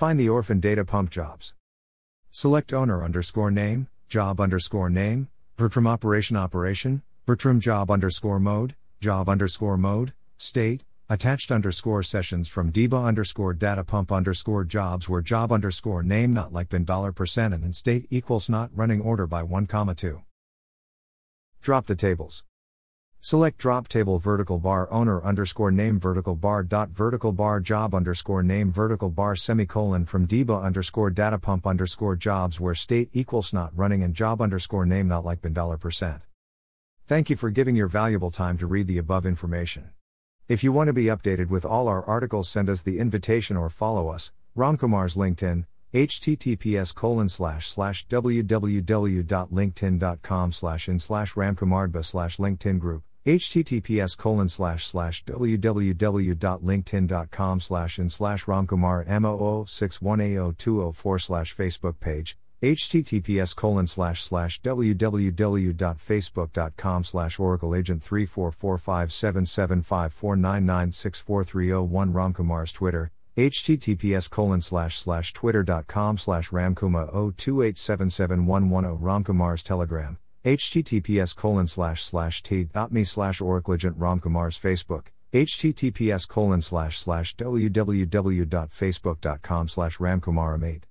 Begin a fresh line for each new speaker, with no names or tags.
Find the orphan data pump jobs. Select owner underscore name, job underscore name, rtrim operation operation, rtrim job underscore mode, job underscore mode, state, attached underscore sessions from DBA underscore data pump underscore jobs where job underscore name not like bin dollar percent and then state equals not running order by 1 comma 2. Drop the tables. Select drop table vertical bar owner underscore name vertical bar dot vertical bar job underscore name vertical bar semicolon from DBA underscore data pump underscore jobs where state equals not running and job underscore name not like bin dollar percent. Thank you for giving your valuable time to read the above information. If you want to be updated with all our articles, send us the invitation or follow us, Ramkumar's LinkedIn, https colon slash slash www.linkedin.com slash in slash ramkumarba slash linkedin group https colon slash slash www.linkedin.com slash in slash ramkumar mo61a0204 slash facebook page https colon slash slash www.facebook.com slash oracle agent 344577549964301 ramkumar's twitter https colon slash slash twitter.com slash ramkuma 028771110 ramkumar's telegram https colon slash slash t.me slash oracle agent ramkumar's facebook https colon slash slash www.facebook.com slash ramkumaram8